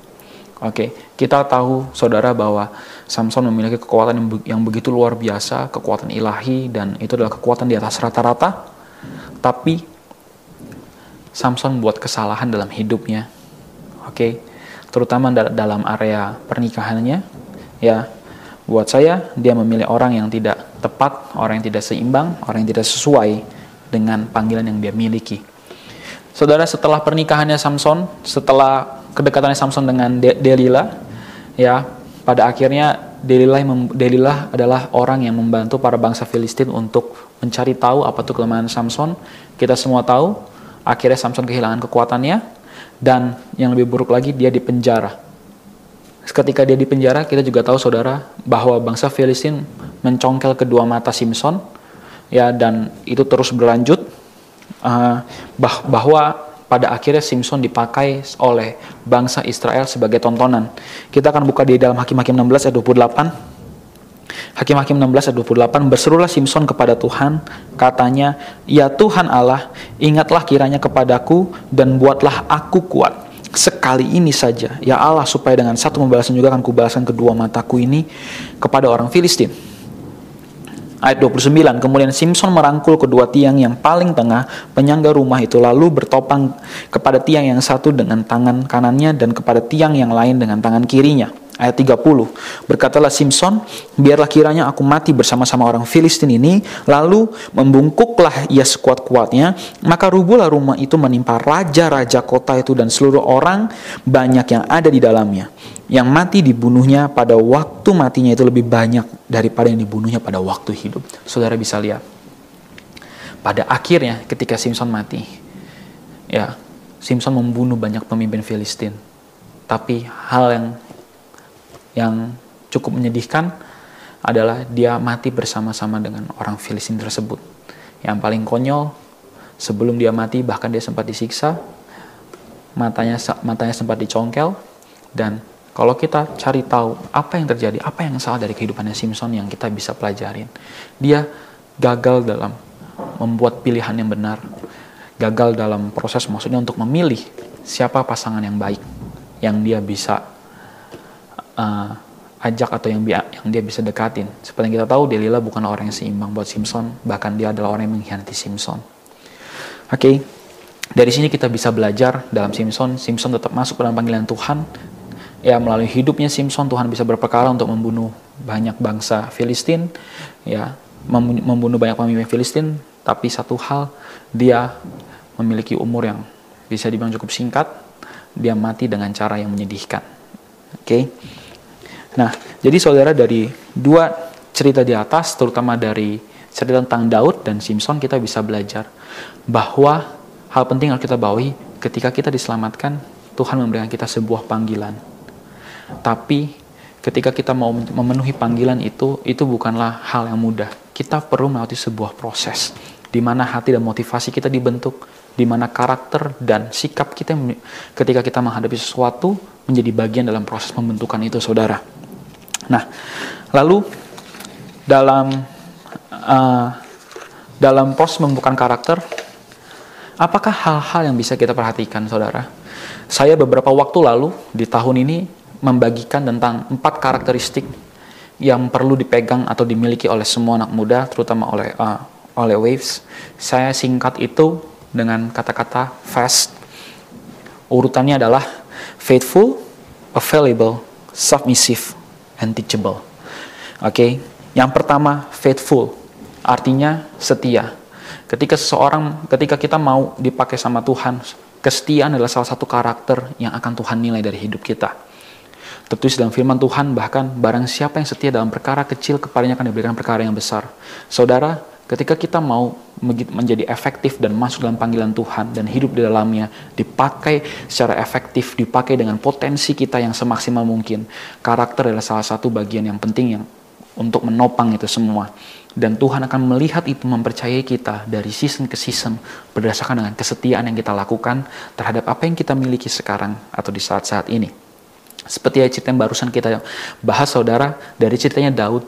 [SPEAKER 1] Oke, okay. kita tahu saudara bahwa Samson memiliki kekuatan yang, yang begitu luar biasa, kekuatan ilahi dan itu adalah kekuatan di atas rata-rata. Tapi Samson buat kesalahan dalam hidupnya. Oke. Okay? Terutama dalam area pernikahannya. Ya. Buat saya dia memilih orang yang tidak tepat, orang yang tidak seimbang, orang yang tidak sesuai dengan panggilan yang dia miliki. Saudara setelah pernikahannya Samson, setelah kedekatannya Samson dengan De Delila, ya, pada akhirnya Delilah, Delilah adalah orang yang membantu para bangsa Filistin untuk mencari tahu apa itu kelemahan Samson. Kita semua tahu, akhirnya Samson kehilangan kekuatannya, dan yang lebih buruk lagi dia dipenjara. Ketika dia dipenjara, kita juga tahu saudara bahwa bangsa Filistin mencongkel kedua mata Simpson, ya dan itu terus berlanjut uh, bah bahwa pada akhirnya Simpson dipakai oleh bangsa Israel sebagai tontonan. Kita akan buka di dalam Hakim-Hakim 16 ayat 28. Hakim-Hakim 16 ayat 28 berserulah Simpson kepada Tuhan, katanya, "Ya Tuhan Allah, ingatlah kiranya kepadaku dan buatlah aku kuat." Sekali ini saja, ya Allah, supaya dengan satu pembalasan juga akan kubalaskan kedua mataku ini kepada orang Filistin Ayat 29, kemudian Simpson merangkul kedua tiang yang paling tengah penyangga rumah itu lalu bertopang kepada tiang yang satu dengan tangan kanannya dan kepada tiang yang lain dengan tangan kirinya. Ayat 30, berkatalah Simpson, biarlah kiranya aku mati bersama-sama orang Filistin ini, lalu membungkuklah ia sekuat-kuatnya, maka rubuhlah rumah itu menimpa raja-raja kota itu dan seluruh orang banyak yang ada di dalamnya yang mati dibunuhnya pada waktu matinya itu lebih banyak daripada yang dibunuhnya pada waktu hidup. Saudara bisa lihat. Pada akhirnya ketika Simpson mati, ya, Simpson membunuh banyak pemimpin Filistin. Tapi hal yang yang cukup menyedihkan adalah dia mati bersama-sama dengan orang Filistin tersebut. Yang paling konyol, sebelum dia mati bahkan dia sempat disiksa, matanya matanya sempat dicongkel dan kalau kita cari tahu apa yang terjadi, apa yang salah dari kehidupannya Simpson yang kita bisa pelajarin. Dia gagal dalam membuat pilihan yang benar. Gagal dalam proses maksudnya untuk memilih siapa pasangan yang baik yang dia bisa uh, ajak atau yang, yang dia bisa dekatin. Seperti yang kita tahu, Delila bukan orang yang seimbang buat Simpson, bahkan dia adalah orang yang mengkhianati Simpson. Oke, okay. dari sini kita bisa belajar dalam Simpson. Simpson tetap masuk dalam panggilan Tuhan, ya melalui hidupnya Simpson Tuhan bisa berperkara untuk membunuh banyak bangsa Filistin ya membunuh banyak pemimpin Filistin tapi satu hal dia memiliki umur yang bisa dibilang cukup singkat dia mati dengan cara yang menyedihkan oke okay? Nah jadi saudara dari dua cerita di atas terutama dari cerita tentang Daud dan Simpson kita bisa belajar bahwa hal penting yang kita bawahi ketika kita diselamatkan Tuhan memberikan kita sebuah panggilan tapi ketika kita mau memenuhi panggilan itu, itu bukanlah hal yang mudah. Kita perlu melewati sebuah proses di mana hati dan motivasi kita dibentuk, di mana karakter dan sikap kita ketika kita menghadapi sesuatu menjadi bagian dalam proses pembentukan itu, saudara. Nah, lalu dalam uh, dalam proses pembentukan karakter, apakah hal-hal yang bisa kita perhatikan, saudara? Saya beberapa waktu lalu di tahun ini membagikan tentang empat karakteristik yang perlu dipegang atau dimiliki oleh semua anak muda, terutama oleh uh, oleh Waves. Saya singkat itu dengan kata-kata fast. Urutannya adalah faithful, available, submissive, and teachable. Oke, okay? yang pertama faithful, artinya setia. Ketika seseorang, ketika kita mau dipakai sama Tuhan, kesetiaan adalah salah satu karakter yang akan Tuhan nilai dari hidup kita Tertulis dalam firman Tuhan bahkan barang siapa yang setia dalam perkara kecil kepadanya akan diberikan perkara yang besar. Saudara, ketika kita mau menjadi efektif dan masuk dalam panggilan Tuhan dan hidup di dalamnya, dipakai secara efektif, dipakai dengan potensi kita yang semaksimal mungkin. Karakter adalah salah satu bagian yang penting yang untuk menopang itu semua. Dan Tuhan akan melihat itu mempercayai kita dari season ke season berdasarkan dengan kesetiaan yang kita lakukan terhadap apa yang kita miliki sekarang atau di saat-saat ini. Seperti cerita yang barusan kita bahas saudara, dari ceritanya Daud,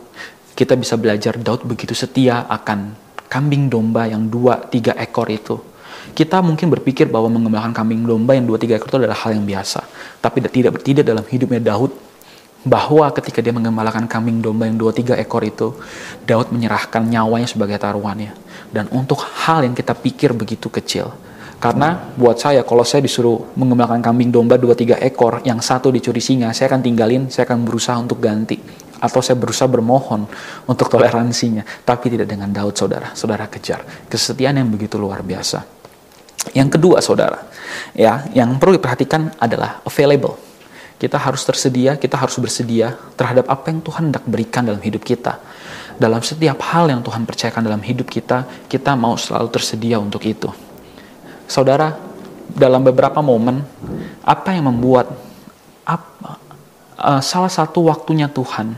[SPEAKER 1] kita bisa belajar Daud begitu setia akan kambing domba yang dua tiga ekor itu. Kita mungkin berpikir bahwa mengembangkan kambing domba yang dua tiga ekor itu adalah hal yang biasa. Tapi tidak tidak dalam hidupnya Daud bahwa ketika dia mengembalakan kambing domba yang dua tiga ekor itu, Daud menyerahkan nyawanya sebagai taruhannya. Dan untuk hal yang kita pikir begitu kecil, karena buat saya kalau saya disuruh mengembangkan kambing domba 2-3 ekor, yang satu dicuri singa, saya akan tinggalin, saya akan berusaha untuk ganti. Atau saya berusaha bermohon untuk toleransinya. Tapi tidak dengan Daud saudara, saudara kejar. Kesetiaan yang begitu luar biasa. Yang kedua, saudara, ya, yang perlu diperhatikan adalah available. Kita harus tersedia, kita harus bersedia terhadap apa yang Tuhan hendak berikan dalam hidup kita. Dalam setiap hal yang Tuhan percayakan dalam hidup kita, kita mau selalu tersedia untuk itu. Saudara, dalam beberapa momen, apa yang membuat apa, uh, salah satu waktunya Tuhan,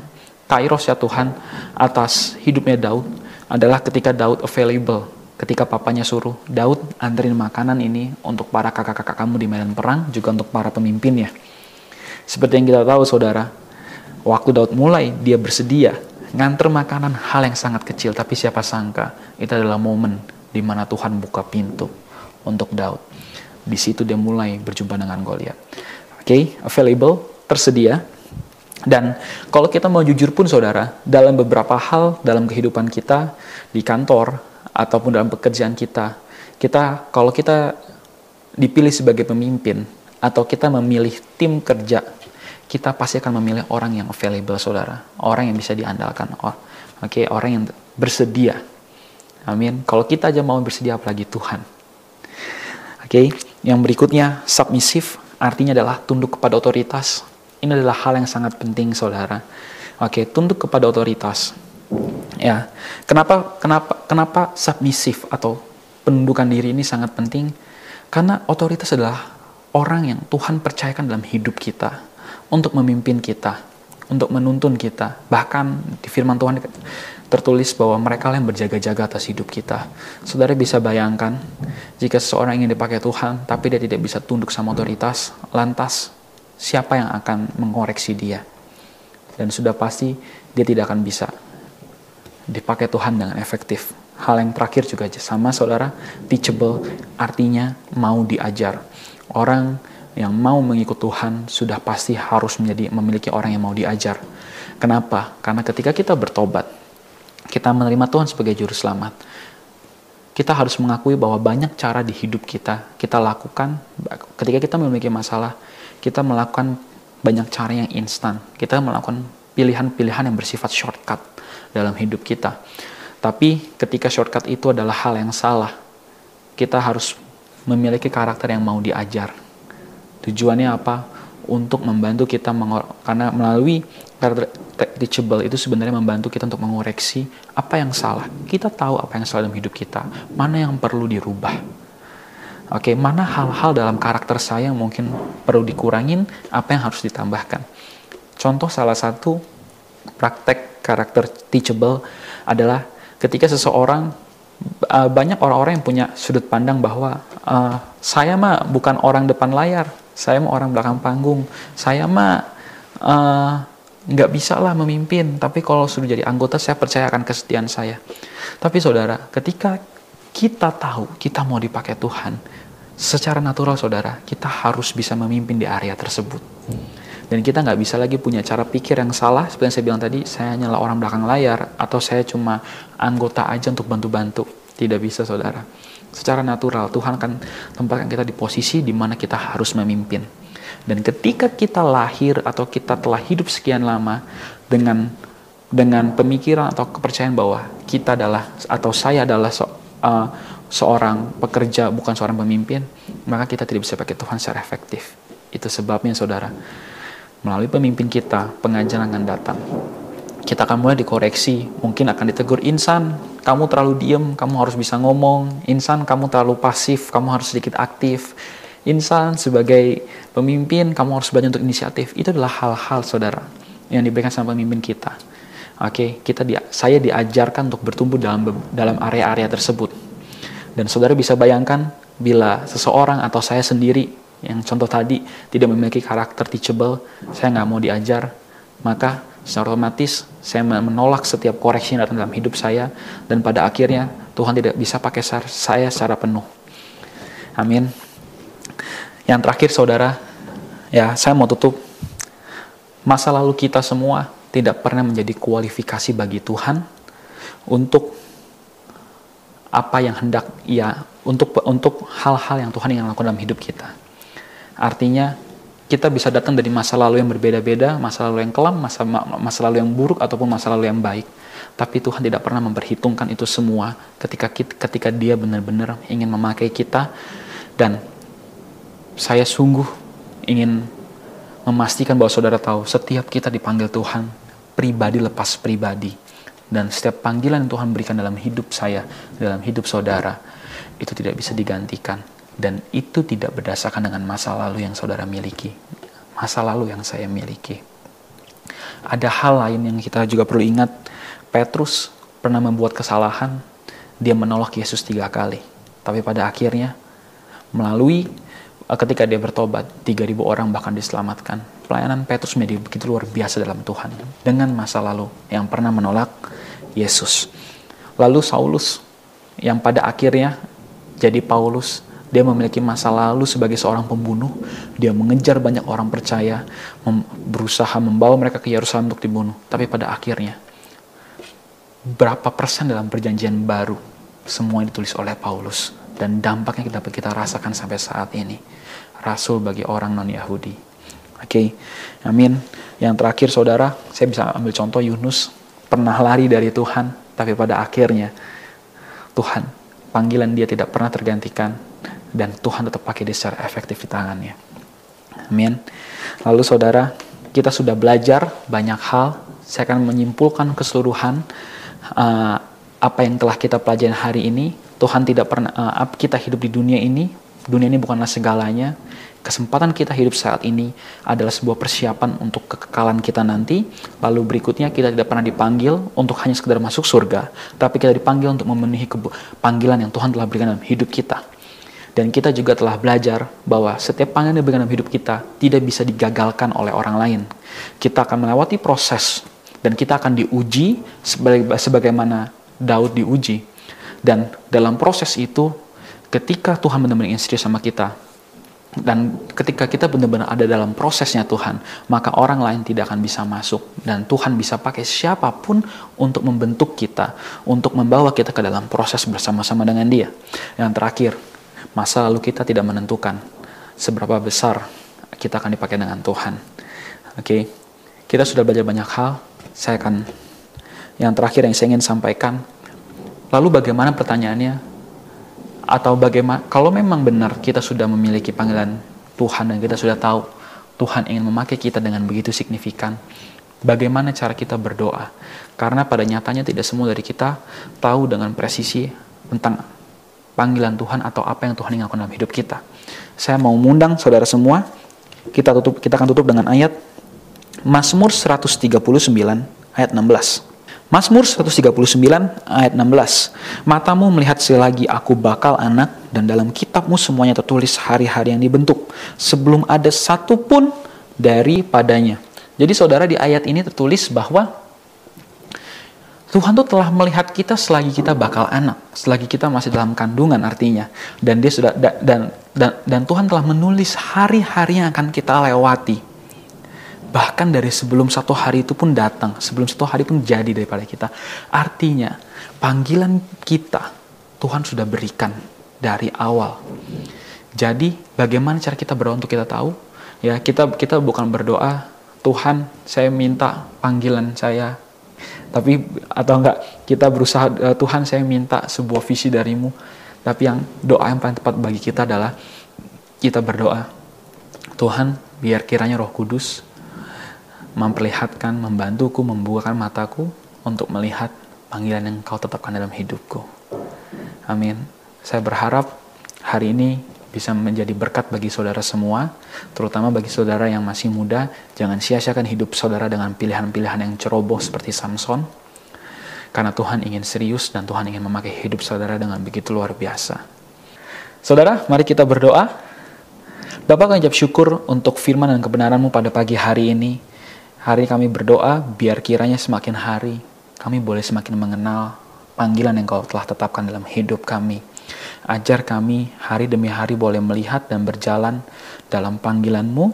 [SPEAKER 1] kairos ya Tuhan, atas hidupnya Daud, adalah ketika Daud available ketika papanya suruh Daud anterin makanan ini untuk para kakak-kakak kamu di medan perang juga untuk para pemimpinnya. Seperti yang kita tahu saudara, waktu Daud mulai dia bersedia nganter makanan hal yang sangat kecil tapi siapa sangka itu adalah momen di mana Tuhan buka pintu untuk Daud. Di situ dia mulai berjumpa dengan Goliat. Oke, okay, available, tersedia. Dan kalau kita mau jujur pun saudara, dalam beberapa hal dalam kehidupan kita di kantor, ataupun dalam pekerjaan kita, kita kalau kita dipilih sebagai pemimpin atau kita memilih tim kerja, kita pasti akan memilih orang yang available, saudara, orang yang bisa diandalkan, oh, oke, okay, orang yang bersedia. Amin. Kalau kita aja mau bersedia, apalagi Tuhan. Oke, okay. yang berikutnya submisif artinya adalah tunduk kepada otoritas. Ini adalah hal yang sangat penting, saudara. Oke, tunduk kepada otoritas. Ya, kenapa kenapa kenapa submisif atau penundukan diri ini sangat penting? Karena otoritas adalah orang yang Tuhan percayakan dalam hidup kita untuk memimpin kita, untuk menuntun kita. Bahkan di firman Tuhan tertulis bahwa mereka yang berjaga-jaga atas hidup kita. Saudara bisa bayangkan jika seseorang ingin dipakai Tuhan tapi dia tidak bisa tunduk sama otoritas, lantas siapa yang akan mengoreksi dia? Dan sudah pasti dia tidak akan bisa dipakai Tuhan dengan efektif. Hal yang terakhir juga sama saudara, teachable artinya mau diajar. Orang yang mau mengikut Tuhan sudah pasti harus menjadi memiliki orang yang mau diajar. Kenapa? Karena ketika kita bertobat, kita menerima Tuhan sebagai juru selamat. Kita harus mengakui bahwa banyak cara di hidup kita kita lakukan ketika kita memiliki masalah, kita melakukan banyak cara yang instan. Kita melakukan pilihan-pilihan yang bersifat shortcut dalam hidup kita. Tapi ketika shortcut itu adalah hal yang salah, kita harus memiliki karakter yang mau diajar. Tujuannya apa? Untuk membantu kita karena melalui karakter teachable itu sebenarnya membantu kita untuk mengoreksi apa yang salah. Kita tahu apa yang salah dalam hidup kita, mana yang perlu dirubah. Oke, mana hal-hal dalam karakter saya yang mungkin perlu dikurangin, apa yang harus ditambahkan. Contoh salah satu praktek karakter teachable adalah ketika seseorang uh, banyak orang-orang yang punya sudut pandang bahwa uh, saya mah bukan orang depan layar, saya mah orang belakang panggung, saya mah uh, nggak bisa lah memimpin, tapi kalau sudah jadi anggota saya percaya akan kesetiaan saya. Tapi saudara, ketika kita tahu kita mau dipakai Tuhan, secara natural saudara, kita harus bisa memimpin di area tersebut. Dan kita nggak bisa lagi punya cara pikir yang salah, seperti yang saya bilang tadi, saya hanyalah orang belakang layar, atau saya cuma anggota aja untuk bantu-bantu. Tidak bisa, saudara. Secara natural, Tuhan akan tempatkan kita di posisi di mana kita harus memimpin. Dan ketika kita lahir atau kita telah hidup sekian lama dengan dengan pemikiran atau kepercayaan bahwa kita adalah atau saya adalah uh, seorang pekerja bukan seorang pemimpin, maka kita tidak bisa pakai Tuhan secara efektif. Itu sebabnya saudara, melalui pemimpin kita, pengajaran akan datang. Kita akan mulai dikoreksi, mungkin akan ditegur, insan, kamu terlalu diem, kamu harus bisa ngomong, insan, kamu terlalu pasif, kamu harus sedikit aktif, insan, sebagai pemimpin, kamu harus banyak untuk inisiatif. Itu adalah hal-hal, saudara, yang diberikan sama pemimpin kita. Oke, okay? kita di, saya diajarkan untuk bertumbuh dalam dalam area-area tersebut. Dan saudara bisa bayangkan bila seseorang atau saya sendiri yang contoh tadi tidak memiliki karakter teachable, saya nggak mau diajar, maka secara otomatis saya menolak setiap koreksi yang datang dalam hidup saya dan pada akhirnya Tuhan tidak bisa pakai saya secara penuh. Amin. Yang terakhir saudara, ya saya mau tutup. Masa lalu kita semua tidak pernah menjadi kualifikasi bagi Tuhan untuk apa yang hendak ia untuk untuk hal-hal yang Tuhan ingin lakukan dalam hidup kita. Artinya kita bisa datang dari masa lalu yang berbeda-beda, masa lalu yang kelam, masa masa lalu yang buruk ataupun masa lalu yang baik. Tapi Tuhan tidak pernah memperhitungkan itu semua ketika ketika Dia benar-benar ingin memakai kita Dan saya sungguh ingin memastikan bahwa saudara tahu setiap kita dipanggil Tuhan pribadi lepas pribadi dan setiap panggilan yang Tuhan berikan dalam hidup saya, dalam hidup saudara itu tidak bisa digantikan dan itu tidak berdasarkan dengan masa lalu yang saudara miliki, masa lalu yang saya miliki. Ada hal lain yang kita juga perlu ingat. Petrus pernah membuat kesalahan, dia menolak Yesus tiga kali. Tapi pada akhirnya, melalui ketika dia bertobat, 3.000 orang bahkan diselamatkan. Pelayanan Petrus menjadi begitu luar biasa dalam Tuhan. Dengan masa lalu yang pernah menolak Yesus. Lalu Saulus yang pada akhirnya jadi Paulus dia memiliki masa lalu sebagai seorang pembunuh. Dia mengejar banyak orang percaya, mem berusaha membawa mereka ke Yerusalem untuk dibunuh. Tapi pada akhirnya, berapa persen dalam perjanjian baru semua ditulis oleh Paulus dan dampaknya kita kita rasakan sampai saat ini. Rasul bagi orang non Yahudi. Oke, okay. amin. Yang terakhir saudara, saya bisa ambil contoh Yunus pernah lari dari Tuhan, tapi pada akhirnya Tuhan panggilan dia tidak pernah tergantikan dan Tuhan tetap pakai dia secara efektif di tangannya. Amin. Lalu saudara, kita sudah belajar banyak hal. Saya akan menyimpulkan keseluruhan uh, apa yang telah kita pelajari hari ini. Tuhan tidak pernah uh, kita hidup di dunia ini. Dunia ini bukanlah segalanya. Kesempatan kita hidup saat ini adalah sebuah persiapan untuk kekekalan kita nanti. Lalu berikutnya kita tidak pernah dipanggil untuk hanya sekedar masuk surga, tapi kita dipanggil untuk memenuhi panggilan yang Tuhan telah berikan dalam hidup kita. Dan kita juga telah belajar bahwa setiap panggilan yang diberikan dalam hidup kita tidak bisa digagalkan oleh orang lain. Kita akan melewati proses dan kita akan diuji sebagaimana Daud diuji. Dan dalam proses itu, ketika Tuhan ingin serius sama kita, dan ketika kita benar-benar ada dalam prosesnya Tuhan, maka orang lain tidak akan bisa masuk. Dan Tuhan bisa pakai siapa pun untuk membentuk kita, untuk membawa kita ke dalam proses bersama-sama dengan dia. Yang terakhir, masa lalu kita tidak menentukan seberapa besar kita akan dipakai dengan Tuhan. Oke, okay? kita sudah belajar banyak hal. Saya akan yang terakhir yang saya ingin sampaikan. Lalu bagaimana pertanyaannya? Atau bagaimana kalau memang benar kita sudah memiliki panggilan Tuhan dan kita sudah tahu Tuhan ingin memakai kita dengan begitu signifikan, bagaimana cara kita berdoa? Karena pada nyatanya tidak semua dari kita tahu dengan presisi tentang panggilan Tuhan atau apa yang Tuhan inginkan dalam hidup kita. Saya mau mengundang saudara semua, kita tutup kita akan tutup dengan ayat Mazmur 139 ayat 16. Mazmur 139 ayat 16. Matamu melihat selagi aku bakal anak dan dalam kitabmu semuanya tertulis hari-hari yang dibentuk sebelum ada satu pun daripadanya. Jadi saudara di ayat ini tertulis bahwa Tuhan tuh telah melihat kita selagi kita bakal anak, selagi kita masih dalam kandungan artinya. Dan dia sudah dan dan dan Tuhan telah menulis hari-hari yang akan kita lewati. Bahkan dari sebelum satu hari itu pun datang, sebelum satu hari pun jadi daripada kita. Artinya, panggilan kita Tuhan sudah berikan dari awal. Jadi, bagaimana cara kita berdoa untuk kita tahu? Ya, kita kita bukan berdoa, Tuhan, saya minta panggilan saya tapi atau enggak kita berusaha uh, Tuhan saya minta sebuah visi darimu tapi yang doa yang paling tepat bagi kita adalah kita berdoa Tuhan biar kiranya Roh Kudus memperlihatkan membantuku membukakan mataku untuk melihat panggilan yang kau tetapkan dalam hidupku amin saya berharap hari ini bisa menjadi berkat bagi saudara semua, terutama bagi saudara yang masih muda. Jangan sia-siakan hidup saudara dengan pilihan-pilihan yang ceroboh seperti Samson. Karena Tuhan ingin serius dan Tuhan ingin memakai hidup saudara dengan begitu luar biasa. Saudara, mari kita berdoa. Bapak kami syukur untuk firman dan kebenaranmu pada pagi hari ini. Hari kami berdoa, biar kiranya semakin hari kami boleh semakin mengenal panggilan yang kau telah tetapkan dalam hidup kami Ajar kami hari demi hari boleh melihat dan berjalan dalam panggilanmu.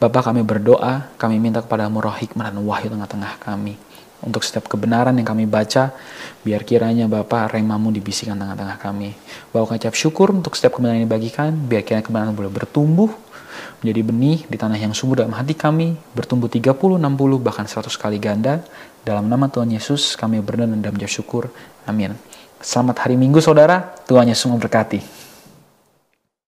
[SPEAKER 1] Bapak kami berdoa, kami minta kepadamu roh hikmah dan wahyu tengah-tengah kami. Untuk setiap kebenaran yang kami baca, biar kiranya Bapak remamu dibisikkan tengah-tengah kami. Bapak kami ucap syukur untuk setiap kebenaran yang dibagikan, biar kiranya kebenaran boleh bertumbuh, menjadi benih di tanah yang subur dalam hati kami, bertumbuh 30, 60, bahkan 100 kali ganda. Dalam nama Tuhan Yesus kami berdoa dan mengucap syukur. Amin. Selamat hari Minggu saudara, Tuhan Yesus memberkati.